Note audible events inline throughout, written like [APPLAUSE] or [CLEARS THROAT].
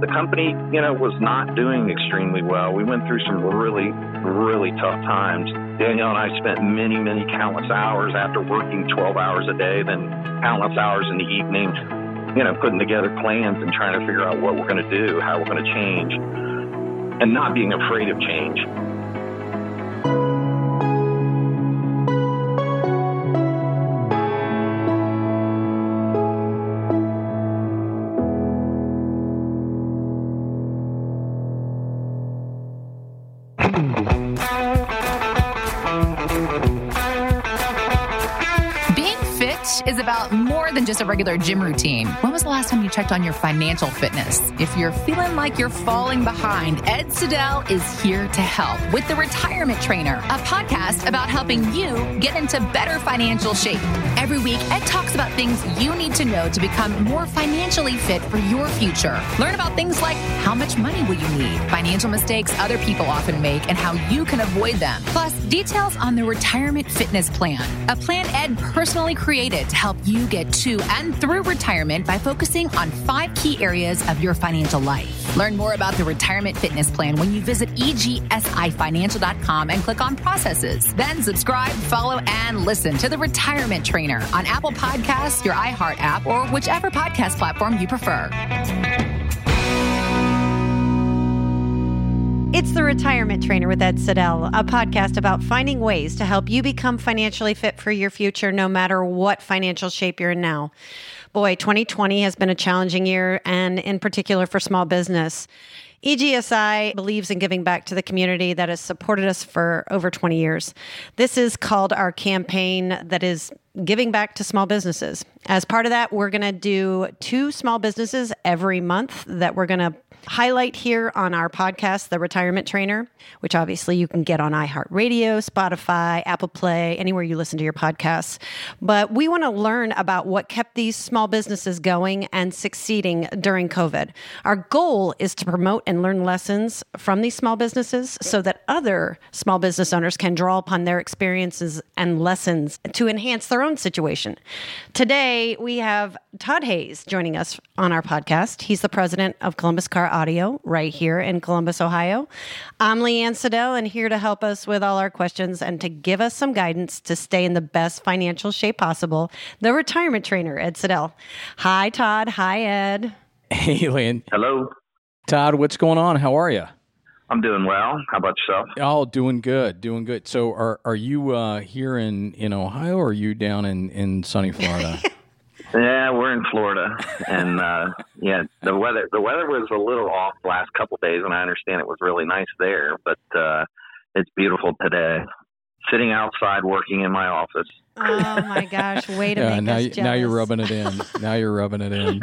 the company, you know, was not doing extremely well. We went through some really, really tough times. Danielle and I spent many, many countless hours after working 12 hours a day, then countless hours in the evening, you know, putting together plans and trying to figure out what we're going to do, how we're going to change, and not being afraid of change. Just a regular gym routine. When was the last time you checked on your financial fitness? If you're feeling like you're falling behind, Ed Siddell is here to help with The Retirement Trainer, a podcast about helping you get into better financial shape. Every week, Ed talks about things you need to know to become more financially fit for your future. Learn about things like how much money will you need, financial mistakes other people often make, and how you can avoid them. Plus, details on the Retirement Fitness Plan, a plan Ed personally created to help you get to and through retirement by focusing on five key areas of your financial life. Learn more about the retirement fitness plan when you visit egsifinancial.com and click on processes. Then subscribe, follow, and listen to the retirement trainer on Apple Podcasts, your iHeart app, or whichever podcast platform you prefer. It's The Retirement Trainer with Ed Siddell, a podcast about finding ways to help you become financially fit for your future, no matter what financial shape you're in now. Boy, 2020 has been a challenging year, and in particular for small business. EGSI believes in giving back to the community that has supported us for over 20 years. This is called our campaign that is giving back to small businesses. As part of that, we're going to do two small businesses every month that we're going to highlight here on our podcast, The Retirement Trainer, which obviously you can get on iHeartRadio, Spotify, Apple Play, anywhere you listen to your podcasts. But we want to learn about what kept these small businesses going and succeeding during COVID. Our goal is to promote and learn lessons from these small businesses so that other small business owners can draw upon their experiences and lessons to enhance their own situation. Today, we have Todd Hayes joining us on our podcast. He's the president of Columbus Car Audio right here in Columbus, Ohio. I'm Leanne Siddell, and here to help us with all our questions and to give us some guidance to stay in the best financial shape possible, the retirement trainer, Ed Siddell. Hi, Todd. Hi, Ed. Hey, Leanne. Hello. Todd, what's going on? How are you? I'm doing well. How about yourself? Oh, doing good, doing good. So, are are you uh, here in, in Ohio, or are you down in, in sunny Florida? [LAUGHS] Yeah, we're in Florida, and uh, yeah, the weather the weather was a little off the last couple of days, and I understand it was really nice there, but uh, it's beautiful today. Sitting outside working in my office. Oh my gosh! Way to yeah, make now, us jealous. now you're rubbing it in. now you're rubbing it in.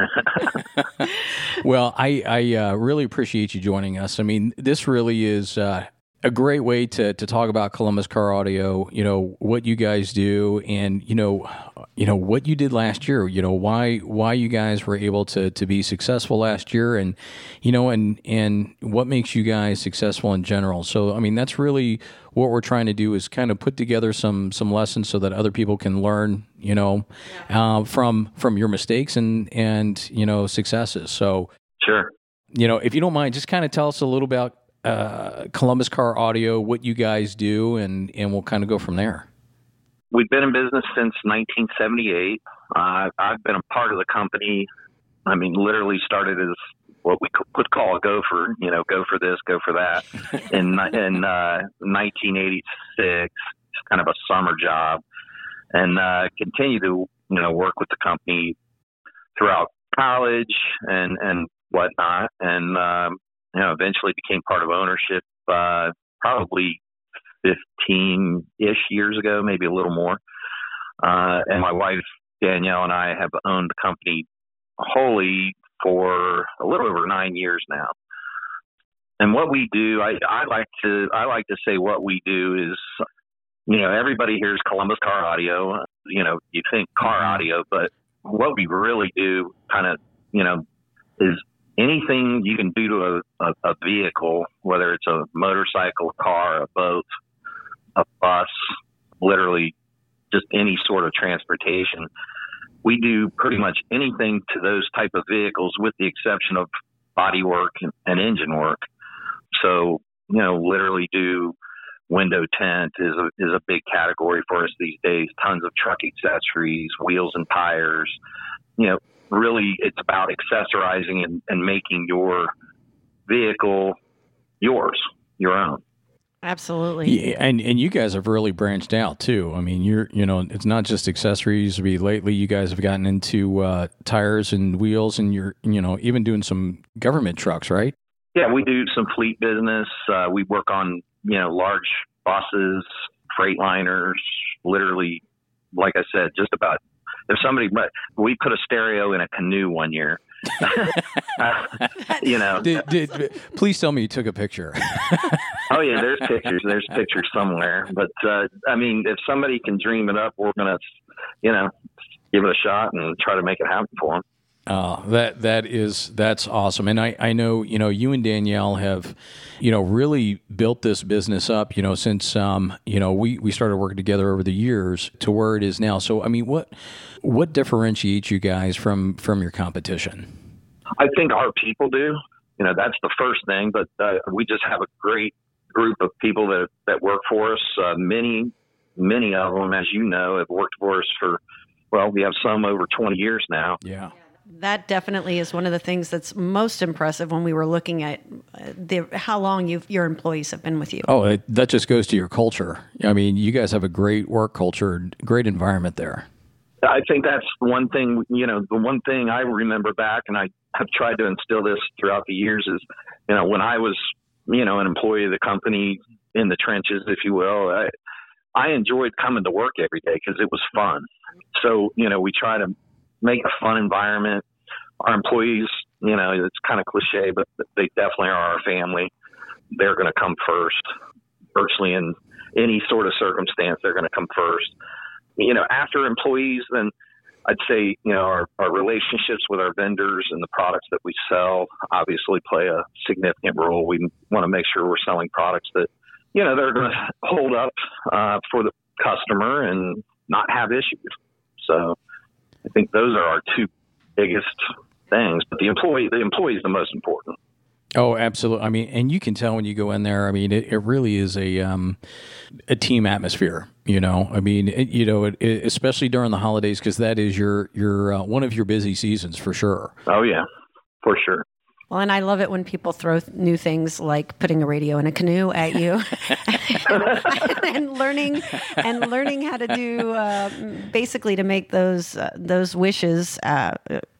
[LAUGHS] well, I I uh, really appreciate you joining us. I mean, this really is. Uh, a great way to to talk about Columbus Car Audio. You know what you guys do, and you know, you know what you did last year. You know why why you guys were able to to be successful last year, and you know, and and what makes you guys successful in general. So, I mean, that's really what we're trying to do is kind of put together some some lessons so that other people can learn. You know, uh, from from your mistakes and and you know successes. So, sure. You know, if you don't mind, just kind of tell us a little about uh, Columbus Car Audio, what you guys do, and and we'll kind of go from there. We've been in business since 1978. Uh, I've been a part of the company. I mean, literally started as what we could call a gopher. You know, go for this, go for that. [LAUGHS] in in uh, 1986, it's kind of a summer job, and uh, continue to you know work with the company throughout college and and whatnot. And um, you know, eventually became part of ownership uh, probably 15 ish years ago, maybe a little more. Uh, and my wife, Danielle, and I have owned the company wholly for a little over nine years now. And what we do, I, I like to I like to say what we do is, you know, everybody hears Columbus Car Audio. You know, you think car mm-hmm. audio, but what we really do, kind of, you know, is anything you can do to a, a, a vehicle, whether it's a motorcycle, a car, a boat, a bus, literally just any sort of transportation. We do pretty much anything to those type of vehicles, with the exception of body work and, and engine work. So, you know, literally do window tint is a, is a big category for us these days. Tons of truck accessories, wheels and tires. You know, really it's about accessorizing and, and making your vehicle yours, your own. Absolutely. Yeah, and and you guys have really branched out too. I mean, you're you know, it's not just accessories. Be lately, you guys have gotten into uh, tires and wheels, and you're you know even doing some government trucks, right? Yeah, we do some fleet business. Uh, we work on you know large buses, freight liners, literally, like I said, just about. If somebody, we put a stereo in a canoe one year. [LAUGHS] you know, did, did, please tell me you took a picture. [LAUGHS] oh yeah, there's pictures. There's pictures somewhere. But uh, I mean, if somebody can dream it up, we're gonna, you know, give it a shot and try to make it happen for them. Uh, that that is that's awesome, and I, I know you know you and Danielle have, you know, really built this business up. You know, since um, you know we, we started working together over the years to where it is now. So I mean, what what differentiates you guys from from your competition? I think our people do. You know, that's the first thing. But uh, we just have a great group of people that that work for us. Uh, many many of them, as you know, have worked for us for well, we have some over twenty years now. Yeah that definitely is one of the things that's most impressive when we were looking at uh, the, how long your employees have been with you. Oh, it, that just goes to your culture. I mean, you guys have a great work culture, great environment there. I think that's one thing, you know, the one thing I remember back, and I have tried to instill this throughout the years is, you know, when I was, you know, an employee of the company in the trenches, if you will, I, I enjoyed coming to work every day because it was fun. So, you know, we try to make a fun environment. Our employees, you know, it's kind of cliche, but they definitely are our family. They're going to come first, virtually in any sort of circumstance. They're going to come first. You know, after employees, then I'd say, you know, our, our relationships with our vendors and the products that we sell obviously play a significant role. We want to make sure we're selling products that, you know, they're going to hold up uh, for the customer and not have issues. So I think those are our two biggest things. But the employee, the employee is the most important. Oh, absolutely. I mean, and you can tell when you go in there. I mean, it, it really is a um, a team atmosphere. You know, I mean, it, you know, it, especially during the holidays because that is your your uh, one of your busy seasons for sure. Oh yeah, for sure. Well, and I love it when people throw new things like putting a radio in a canoe at you, [LAUGHS] and learning and learning how to do uh, basically to make those uh, those wishes uh,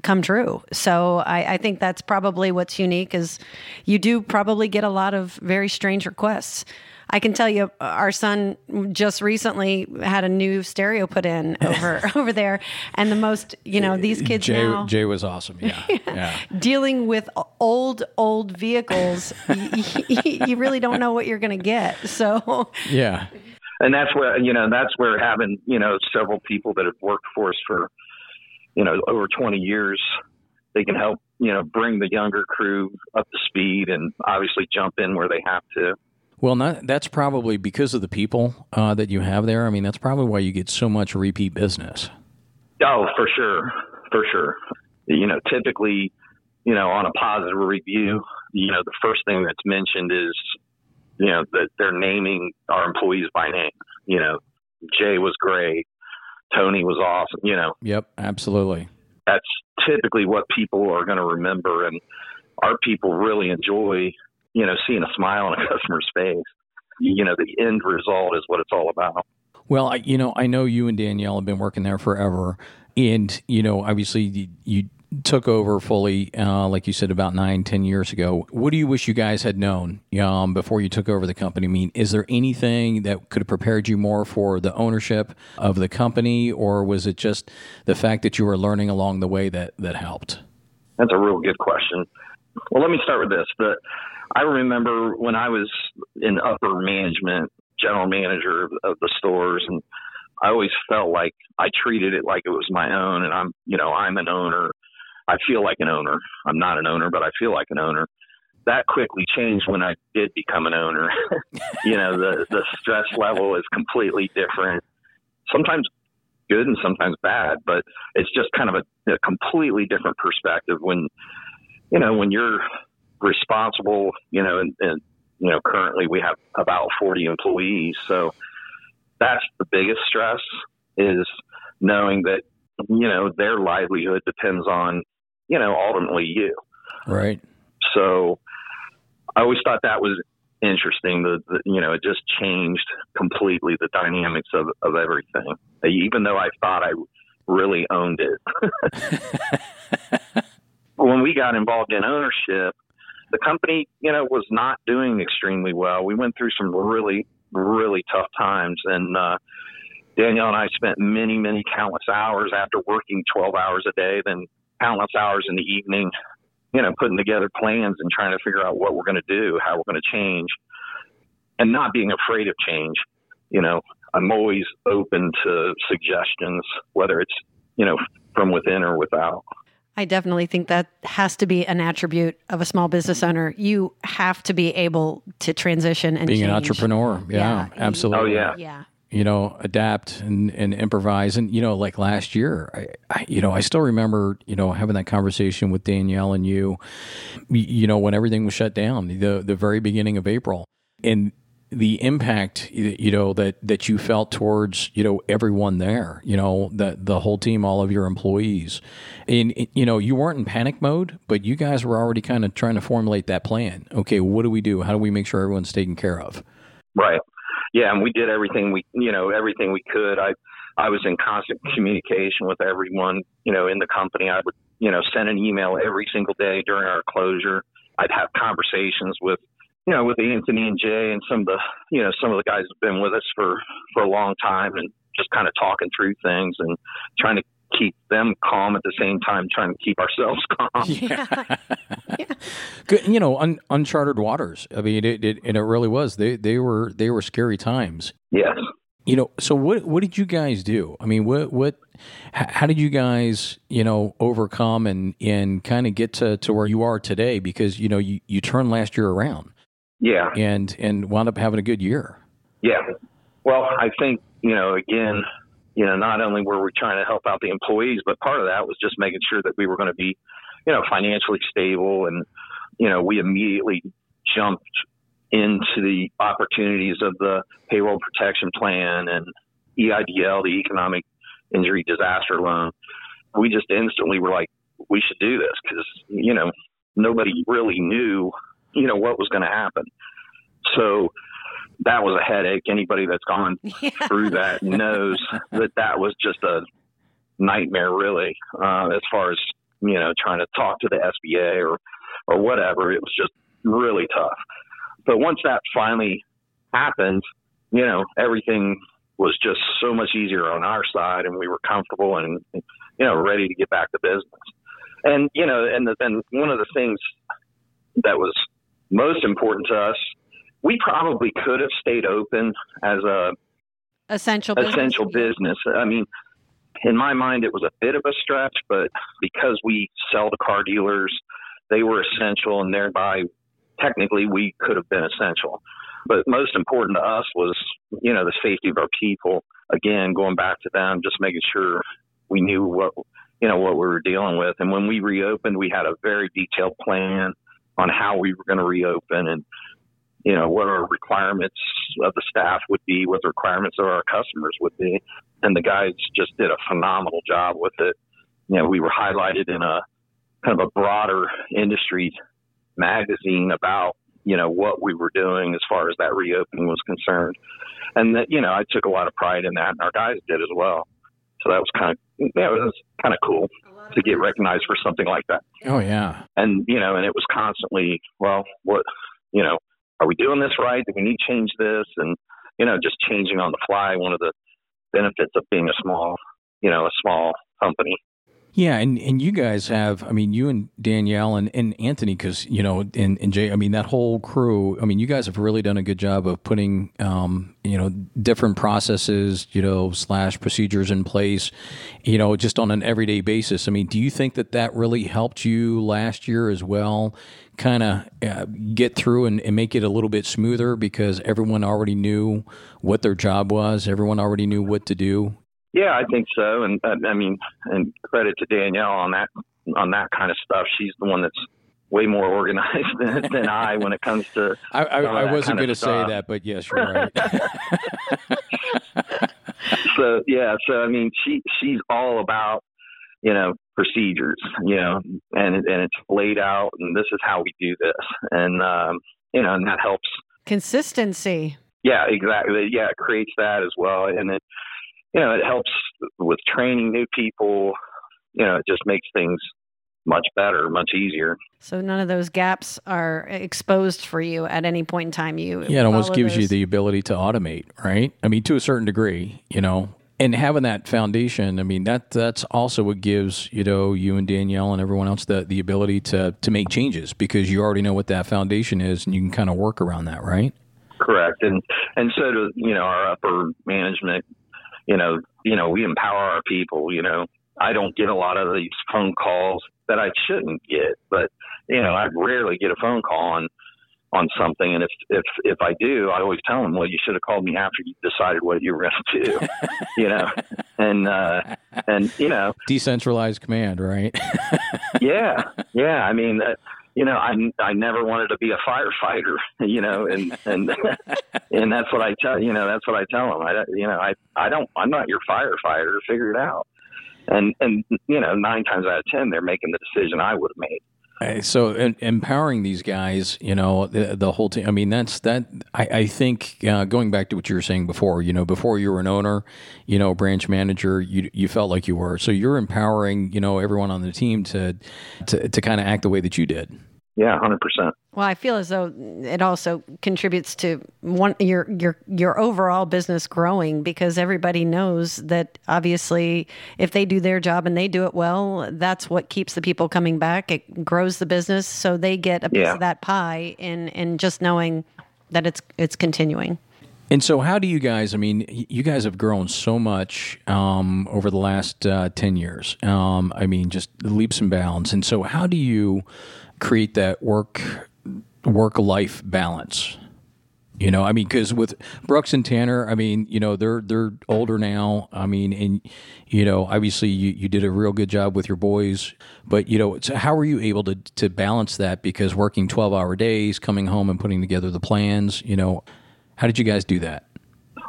come true. So I, I think that's probably what's unique is you do probably get a lot of very strange requests. I can tell you, uh, our son just recently had a new stereo put in [LAUGHS] over over there, and the most you know these kids Jay, now. Jay was awesome. Yeah, [LAUGHS] yeah. Dealing with old old vehicles, you, you really don't know what you're going to get. So yeah, and that's where you know that's where having you know several people that have worked for us for you know over 20 years they can help you know bring the younger crew up to speed and obviously jump in where they have to well, not, that's probably because of the people uh, that you have there. I mean, that's probably why you get so much repeat business. Oh, for sure, for sure. You know, typically, you know, on a positive review, you know, the first thing that's mentioned is, you know, that they're naming our employees by name. You know, Jay was great, Tony was awesome. You know. Yep, absolutely. That's typically what people are going to remember, and our people really enjoy you know, seeing a smile on a [LAUGHS] customer's face. You know, the end result is what it's all about. Well, I, you know, I know you and Danielle have been working there forever, and you know, obviously, you, you took over fully, uh, like you said, about nine, ten years ago. What do you wish you guys had known um, before you took over the company? I mean, is there anything that could have prepared you more for the ownership of the company, or was it just the fact that you were learning along the way that that helped? That's a real good question. Well, let me start with this. The I remember when I was in upper management, general manager of, of the stores, and I always felt like I treated it like it was my own, and I'm, you know, I'm an owner. I feel like an owner. I'm not an owner, but I feel like an owner. That quickly changed when I did become an owner. [LAUGHS] you know, the the stress level is completely different. Sometimes good and sometimes bad, but it's just kind of a, a completely different perspective when you know when you're responsible, you know, and, and you know, currently we have about 40 employees. So that's the biggest stress is knowing that, you know, their livelihood depends on, you know, ultimately you. Right. So I always thought that was interesting. The, the you know, it just changed completely the dynamics of, of everything. Even though I thought I really owned it. [LAUGHS] [LAUGHS] when we got involved in ownership, the company, you know, was not doing extremely well. We went through some really, really tough times, and uh, Danielle and I spent many, many countless hours after working 12 hours a day, then countless hours in the evening, you know, putting together plans and trying to figure out what we're going to do, how we're going to change, and not being afraid of change. You know, I'm always open to suggestions, whether it's, you know, from within or without. I definitely think that has to be an attribute of a small business owner. You have to be able to transition and being change. an entrepreneur. Yeah, Yeah. absolutely. Oh, yeah. Yeah. you know, adapt and, and improvise. And, you know, like last year, I, I, you know, I still remember, you know, having that conversation with Danielle and you, you know, when everything was shut down, the, the very beginning of April. And the impact, you know, that, that you felt towards, you know, everyone there, you know, the, the whole team, all of your employees. And, you know, you weren't in panic mode, but you guys were already kind of trying to formulate that plan. Okay, what do we do? How do we make sure everyone's taken care of? Right. Yeah, and we did everything we, you know, everything we could. I, I was in constant communication with everyone, you know, in the company. I would, you know, send an email every single day during our closure. I'd have conversations with, you know, with Anthony and Jay and some of the, you know, some of the guys who've been with us for for a long time, and just kind of talking through things and trying to keep them calm at the same time, trying to keep ourselves [LAUGHS] calm. Yeah. Good, you know, un, uncharted waters. I mean, it, it and it really was. They they were they were scary times. Yes. You know, so what what did you guys do? I mean, what what how did you guys you know overcome and and kind of get to, to where you are today? Because you know you, you turned last year around Yeah. and and wound up having a good year. Yeah. Well, I think, you know, again, you know, not only were we trying to help out the employees, but part of that was just making sure that we were going to be, you know, financially stable. And, you know, we immediately jumped into the opportunities of the payroll protection plan and EIDL, the economic injury disaster loan. We just instantly were like, we should do this because, you know, nobody really knew, you know, what was going to happen. So, that was a headache. Anybody that's gone [LAUGHS] through that knows that that was just a nightmare, really, uh, as far as you know, trying to talk to the SBA or or whatever. It was just really tough. But once that finally happened, you know, everything was just so much easier on our side, and we were comfortable and you know ready to get back to business. And you know, and the, and one of the things that was most important to us we probably could have stayed open as a Essential business. essential business. I mean, in my mind, it was a bit of a stretch, but because we sell to car dealers, they were essential, and thereby, technically, we could have been essential. But most important to us was, you know, the safety of our people. Again, going back to them, just making sure we knew what, you know, what we were dealing with. And when we reopened, we had a very detailed plan on how we were going to reopen and you know, what our requirements of the staff would be, what the requirements of our customers would be. And the guys just did a phenomenal job with it. You know, we were highlighted in a kind of a broader industry magazine about, you know, what we were doing as far as that reopening was concerned. And that, you know, I took a lot of pride in that and our guys did as well. So that was kind of, that was kind of cool to get recognized for something like that. Oh yeah, And, you know, and it was constantly, well, what, you know, are we doing this right? Do we need to change this? And, you know, just changing on the fly, one of the benefits of being a small, you know, a small company. Yeah, and and you guys have, I mean, you and Danielle and, and Anthony, because you know, and, and Jay, I mean, that whole crew. I mean, you guys have really done a good job of putting, um, you know, different processes, you know, slash procedures in place, you know, just on an everyday basis. I mean, do you think that that really helped you last year as well? Kind of uh, get through and, and make it a little bit smoother because everyone already knew what their job was. Everyone already knew what to do. Yeah, I think so. And uh, I mean, and credit to Danielle on that, on that kind of stuff. She's the one that's, way more organized [LAUGHS] than, than I when it comes to. I, I, I wasn't going to say that, but yes, you're right. [LAUGHS] so yeah, so I mean, she she's all about you know procedures, you know, and and it's laid out, and this is how we do this, and um, you know, and that helps consistency. Yeah, exactly. Yeah, it creates that as well, and it you know it helps with training new people. You know, it just makes things much better, much easier. So none of those gaps are exposed for you at any point in time. You yeah, it almost gives those. you the ability to automate, right? I mean, to a certain degree, you know, and having that foundation, I mean that that's also what gives you know you and Danielle and everyone else the the ability to to make changes because you already know what that foundation is and you can kind of work around that, right? Correct, and and so do you know our upper management. You know, you know, we empower our people. You know, I don't get a lot of these phone calls that I shouldn't get, but you know, I rarely get a phone call on on something, and if if if I do, I always tell them, well, you should have called me after you decided what you were going to do, [LAUGHS] you know, and uh, and you know, decentralized command, right? [LAUGHS] yeah, yeah. I mean. Uh, you know, I I never wanted to be a firefighter, [LAUGHS] you know, and and [LAUGHS] and that's what I tell you know that's what I tell them. I you know I I don't I'm not your firefighter. Figure it out and and you know nine times out of ten they're making the decision I would have made. So empowering these guys, you know, the, the, whole team. I mean, that's that. I, I think uh, going back to what you were saying before, you know, before you were an owner, you know, branch manager, you you felt like you were. So you're empowering, you know, everyone on the team to to to kind of act the way that you did. Yeah, hundred percent. Well, I feel as though it also contributes to one your your your overall business growing because everybody knows that obviously if they do their job and they do it well, that's what keeps the people coming back. It grows the business, so they get a piece yeah. of that pie in in just knowing that it's it's continuing. And so, how do you guys? I mean, you guys have grown so much um, over the last uh, ten years. Um, I mean, just leaps and bounds. And so, how do you? Create that work work life balance. You know, I mean, because with Brooks and Tanner, I mean, you know, they're they're older now. I mean, and you know, obviously, you, you did a real good job with your boys. But you know, how were you able to to balance that? Because working twelve hour days, coming home and putting together the plans. You know, how did you guys do that?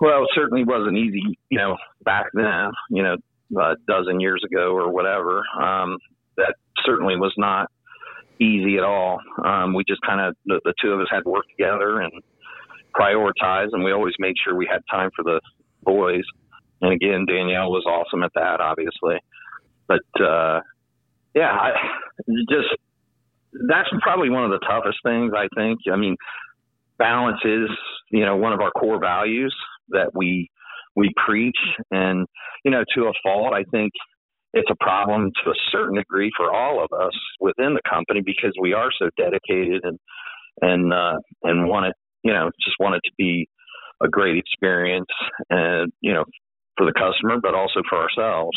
Well, it certainly wasn't easy. You know, back then, you know, a dozen years ago or whatever. Um, that certainly was not easy at all. Um, we just kind of the, the two of us had to work together and prioritize, and we always made sure we had time for the boys. And again, Danielle was awesome at that, obviously. But uh, yeah, I just that's probably one of the toughest things. I think. I mean, balance is you know one of our core values that we we preach, and you know to a fault, I think it's a problem to a certain degree for all of us within the company because we are so dedicated and and uh, and want it, you know, just want it to be a great experience and you know for the customer, but also for ourselves.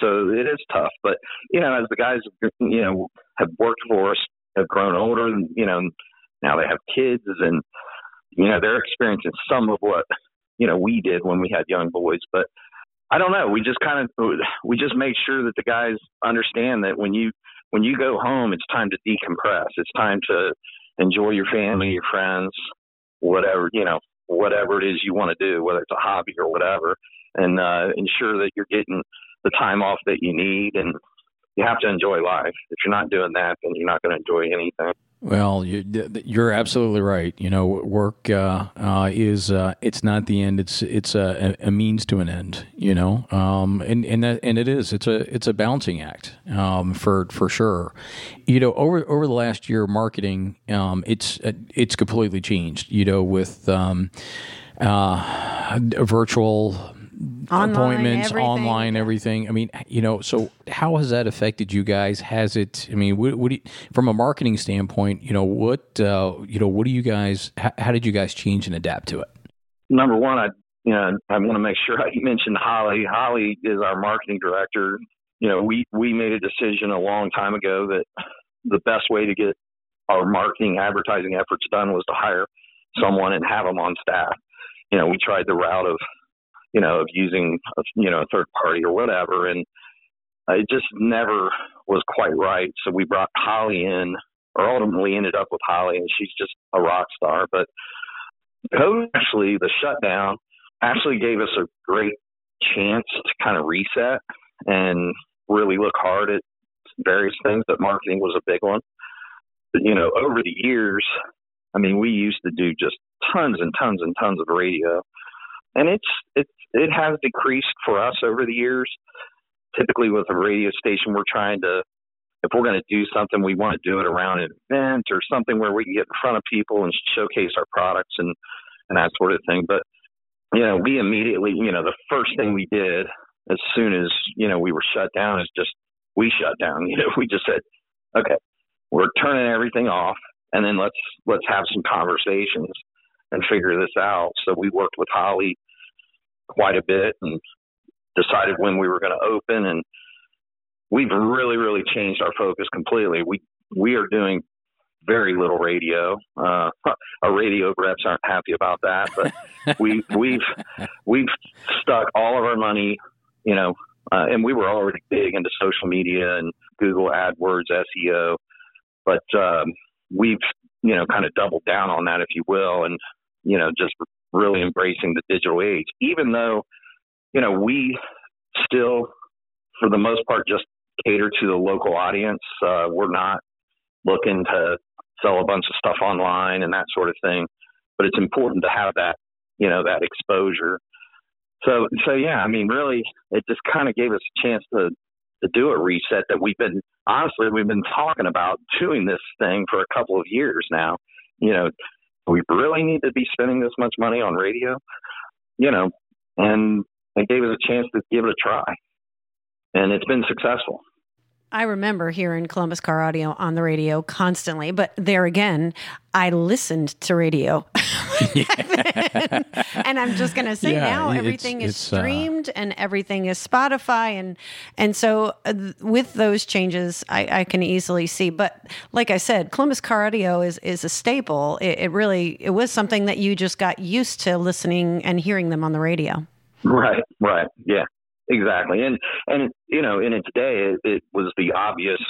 So it is tough, but you know, as the guys you know have worked for us, have grown older, and you know now they have kids, and you know they're experiencing some of what you know we did when we had young boys, but I don't know. We just kind of we just make sure that the guys understand that when you when you go home, it's time to decompress. It's time to enjoy your family, your friends, whatever you know, whatever it is you want to do, whether it's a hobby or whatever, and uh, ensure that you're getting the time off that you need. And you have to enjoy life. If you're not doing that, then you're not going to enjoy anything. Well, you're absolutely right. You know, work uh, uh, is uh, it's not the end. It's it's a, a means to an end. You know, um, and and that, and it is. It's a it's a balancing act um, for for sure. You know, over over the last year, marketing um, it's it's completely changed. You know, with um, uh, virtual online, appointments, everything. online, everything. I mean, you know, so how has that affected you guys? Has it? I mean, what, what you, from a marketing standpoint, you know, what uh, you know, what do you guys? How, how did you guys change and adapt to it? Number one, I you know, I want to make sure I [LAUGHS] mentioned Holly. Holly is our marketing director. You know, we we made a decision a long time ago that the best way to get our marketing advertising efforts done was to hire someone and have them on staff. You know, we tried the route of you know, of using, you know, a third party or whatever. And it just never was quite right. So we brought Holly in or ultimately ended up with Holly, and she's just a rock star. But actually, the shutdown actually gave us a great chance to kind of reset and really look hard at various things. But marketing was a big one. You know, over the years, I mean, we used to do just tons and tons and tons of radio, and it's it's it has decreased for us over the years. Typically, with a radio station, we're trying to if we're going to do something, we want to do it around an event or something where we can get in front of people and showcase our products and and that sort of thing. But you know, we immediately, you know, the first thing we did as soon as you know we were shut down is just we shut down. [LAUGHS] You know, we just said, okay, we're turning everything off, and then let's let's have some conversations and figure this out. So we worked with Holly quite a bit and decided when we were going to open and we've really really changed our focus completely we we are doing very little radio uh [LAUGHS] our radio reps aren't happy about that but [LAUGHS] we we've we've stuck all of our money you know uh, and we were already big into social media and google adwords seo but um we've you know kind of doubled down on that if you will and you know just really embracing the digital age, even though, you know, we still, for the most part, just cater to the local audience. Uh, we're not looking to sell a bunch of stuff online and that sort of thing, but it's important to have that, you know, that exposure. So, so yeah, I mean, really, it just kind of gave us a chance to to do a reset that we've been honestly we've been talking about doing this thing for a couple of years now. You know, we really need to be spending this much money on radio, you know, and they gave us a chance to give it a try. And it's been successful. I remember hearing Columbus Car Audio on the radio constantly, but there again, I listened to radio. [LAUGHS] and I'm just going to say yeah, now everything it's, is it's, uh, streamed uh, and everything is Spotify and and so uh, with those changes I, I, can easily see. But like I said Columbus Car Audio is is a staple. It, it really it was something that you just got used to listening and hearing them on the radio. Right right yeah exactly. And and you know in its day it, it was the obvious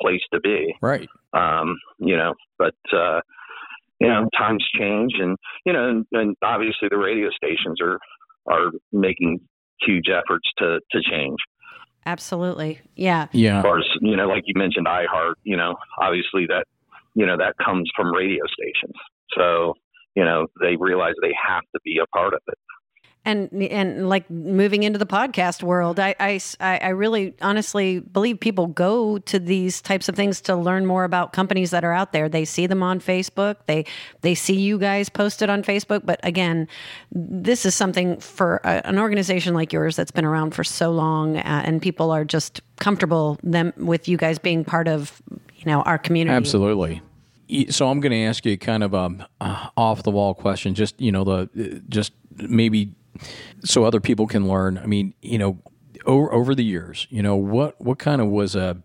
place to be. Right. Um you know but uh you know times change and you know and, and obviously the radio stations are are making huge efforts to to change. Absolutely. Yeah. Yeah. As far as you know like you mentioned iheart you know obviously that you know that comes from radio stations. So you know they realize they have to be a part of it and and like moving into the podcast world I, I i really honestly believe people go to these types of things to learn more about companies that are out there. They see them on facebook. They they see you guys posted on facebook. But again this is something for a, an organization like yours that's been around for so long uh, and people are just comfortable them with you guys being part of you know our community. Absolutely. So I'm going to ask you kind of a off the wall question, just you know the just maybe so other people can learn. I mean, you know, over, over the years, you know, what what kind of was a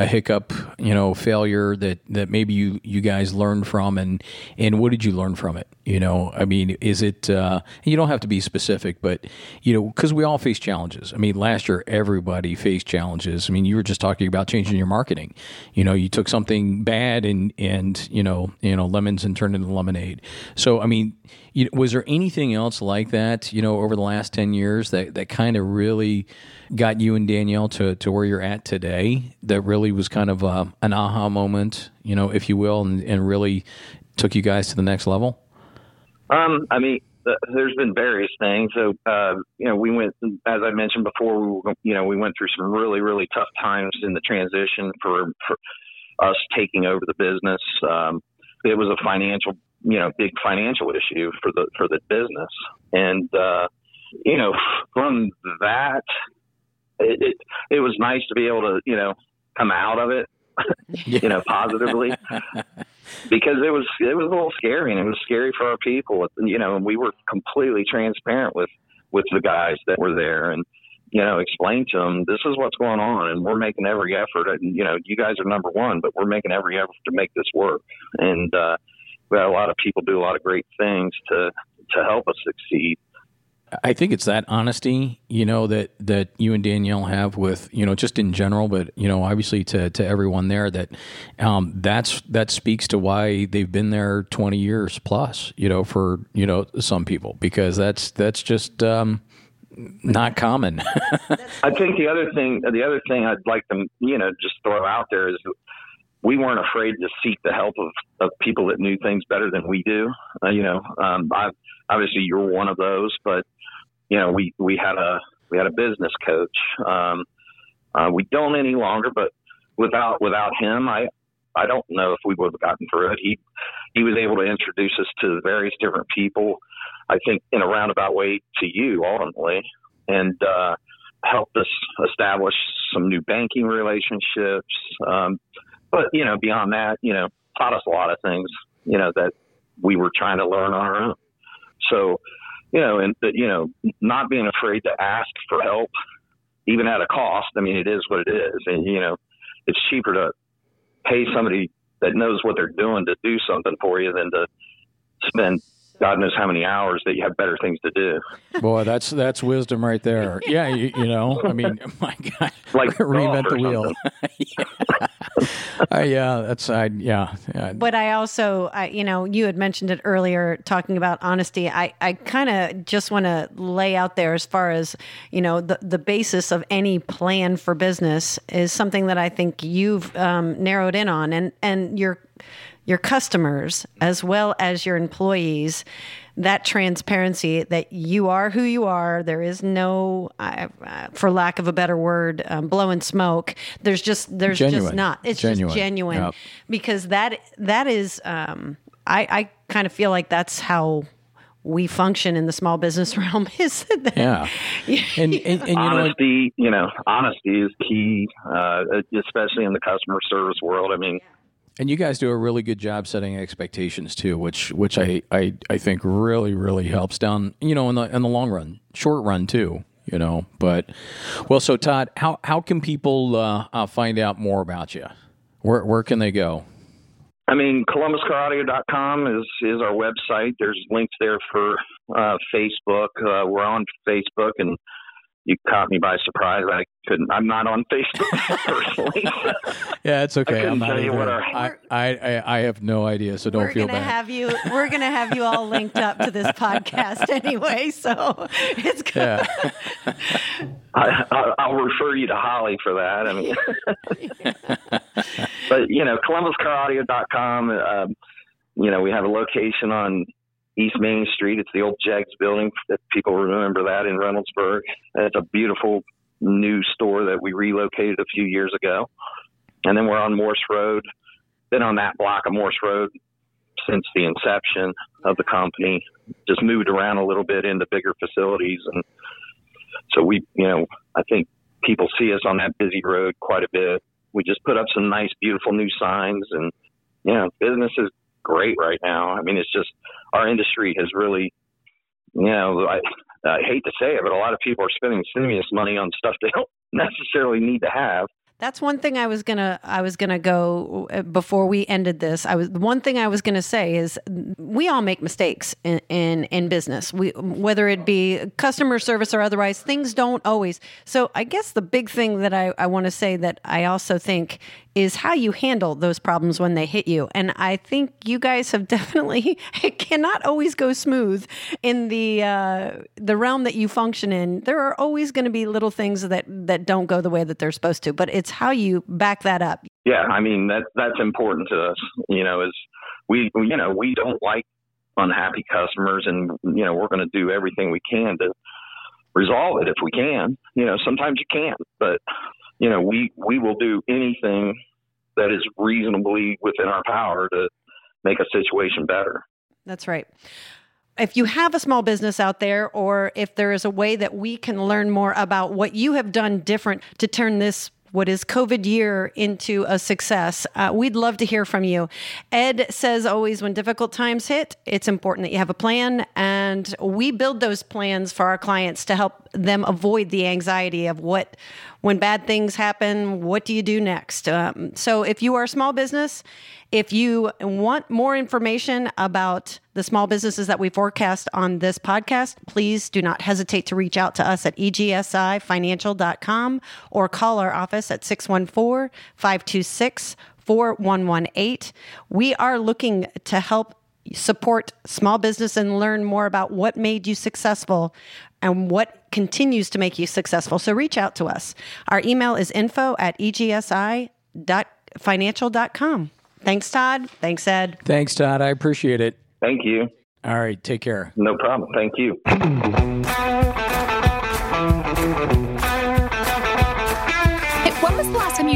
a hiccup, you know, failure that, that maybe you, you guys learned from and, and what did you learn from it? You know, I mean, is it, uh, you don't have to be specific, but, you know, cause we all face challenges. I mean, last year, everybody faced challenges. I mean, you were just talking about changing your marketing. You know, you took something bad and, and, you know, you know, lemons and turned it into lemonade. So, I mean, you, was there anything else like that, you know, over the last 10 years that, that kind of really got you and Danielle to, to where you're at today that really was kind of uh, an aha moment, you know, if you will, and, and really took you guys to the next level? Um, I mean, there's been various things. So, uh, you know, we went, as I mentioned before, we, you know, we went through some really, really tough times in the transition for, for us taking over the business. Um, it was a financial you know big financial issue for the for the business and uh you know from that it, it it was nice to be able to you know come out of it [LAUGHS] you know positively. [LAUGHS] Because it was it was a little scary and it was scary for our people. You know and we were completely transparent with with the guys that were there and you know explain to them this is what's going on and we're making every effort and you know you guys are number one but we're making every effort to make this work. And uh we had a lot of people do a lot of great things to to help us succeed. I think it's that honesty, you know, that that you and Danielle have with, you know, just in general, but you know, obviously to to everyone there that um, that's that speaks to why they've been there twenty years plus, you know, for you know some people because that's that's just um, not common. [LAUGHS] I think the other thing, the other thing I'd like to, you know, just throw out there is we weren't afraid to seek the help of, of people that knew things better than we do. Uh, you know, um, I, obviously you're one of those, but you know, we, we had a, we had a business coach. Um, uh, we don't any longer, but without, without him, I, I don't know if we would have gotten through it. He, he was able to introduce us to various different people. I think in a roundabout way to you ultimately, and, uh, helped us establish some new banking relationships. Um, but you know, beyond that, you know, taught us a lot of things, you know, that we were trying to learn on our own. So, you know, and that, you know, not being afraid to ask for help, even at a cost. I mean, it is what it is, and you know, it's cheaper to pay somebody that knows what they're doing to do something for you than to spend God knows how many hours that you have better things to do. Boy, that's that's wisdom right there. Yeah, you, you know, I mean, [LAUGHS] my God, Like [LAUGHS] reinvent the wheel. [LAUGHS] yeah. Uh, yeah, that's I. Yeah, yeah. But I also, I, you know, you had mentioned it earlier, talking about honesty. I, I kind of just want to lay out there as far as you know, the the basis of any plan for business is something that I think you've um, narrowed in on, and and your your customers as well as your employees that transparency that you are who you are there is no uh, uh, for lack of a better word um, blowing smoke there's just there's Genuine. just not it's Genuine. just genuine Yep. because that that is um, I, I kind of feel like that's how we function in the small business [LAUGHS] realm is that Yeah, [LAUGHS] and, and, and you know, what? honesty, you know, honesty is key, uh, especially in the customer service world. I mean, and you guys do a really good job setting expectations too, which which I, I, I think really really helps down you know in the in the long run, short run too. You know, but well, so Todd, how how can people uh, uh, find out more about you? Where where can they go? I mean, ColumbusCarAudio.com is is our website. There's links there for uh, Facebook. Uh, we're on Facebook, and you caught me by surprise. I couldn't. I'm not on Facebook [LAUGHS] personally. Yeah, it's okay. couldn't I'm not tell you what our- I, I, I I have no idea, so don't we're feel gonna bad. have you we're gonna have you all linked up to this podcast [LAUGHS] anyway so it's good yeah. I, I- I'll refer you to Holly for that. I mean, [LAUGHS] but you know, ColumbusCarAudio.com. Um, you know, we have a location on East Main Street. It's the old Jags building. If people remember that in Reynoldsburg. It's a beautiful new store that we relocated a few years ago. And then we're on Morse Road. Been on that block of Morse Road since the inception of the company. Just moved around a little bit into bigger facilities and so we, you know, I think people see us on that busy road quite a bit. We just put up some nice, beautiful new signs, and you know, business is great right now. I mean, it's just our industry has really, you know, I, I hate to say it, but a lot of people are spending stimulus money on stuff they don't [LAUGHS] necessarily need to have. That's one thing I was gonna I was gonna go uh, before we ended this. I was one thing I was gonna say is we all make mistakes in in, in business. We whether it be customer service or otherwise, things don't always. So I guess the big thing that I, I want to say that I also think is how you handle those problems when they hit you. And I think you guys have [LAUGHS] definitely it cannot always go smooth in the uh, the realm that you function in. There are always going to be little things that that don't go the way that they're supposed to, but it's how you back that up. Yeah, I mean that that's important to us. You know, is we you know we don't like unhappy customers, and you know we're going to do everything we can to resolve it if we can. You know, sometimes you can't, but you know we we will do anything that is reasonably within our power to make a situation better. That's right. If you have a small business out there, or if there is a way that we can learn more about what you have done different to turn this what is COVID year into a success. Uh, we'd love to hear from you. Ed says always when difficult times hit, it's important that you have a plan, and we build those plans for our clients to help them avoid the anxiety of what, when bad things happen, what do you do next? Um, so if you are a small business If you want more information about the small businesses that we forecast on this podcast, please do not hesitate to reach out to us at egsifinancial.com or call our office at 614 526 4118. We are looking to help support small business and learn more about what made you successful and what continues to make you successful. So reach out to us. Our email is info at egsi.financial.com. Thanks, Todd. Thanks, Ed. Thanks, Todd. I appreciate it. Thank you. All right. Take care. No problem. Thank you. [CLEARS THROAT]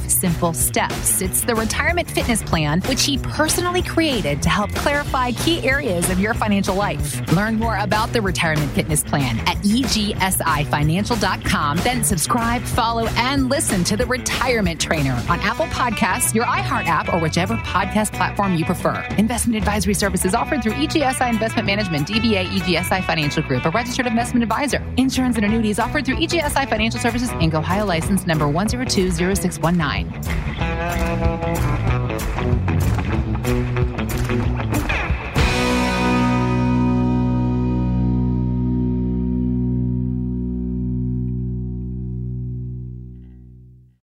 simple steps. It's the retirement fitness plan, which he personally created to help clarify key areas of your financial life. Learn more about the retirement fitness plan at egsifinancial.com. Then subscribe, follow, and listen to the Retirement Trainer on Apple Podcasts, your iHeart app, or whichever podcast platform you prefer. Investment advisory services offered through EGSI Investment Management, DBA EGSI Financial Group, a registered investment advisor. Insurance and annuities offered through EGSI Financial Services, Inc. Ohio license number 1020619. 9.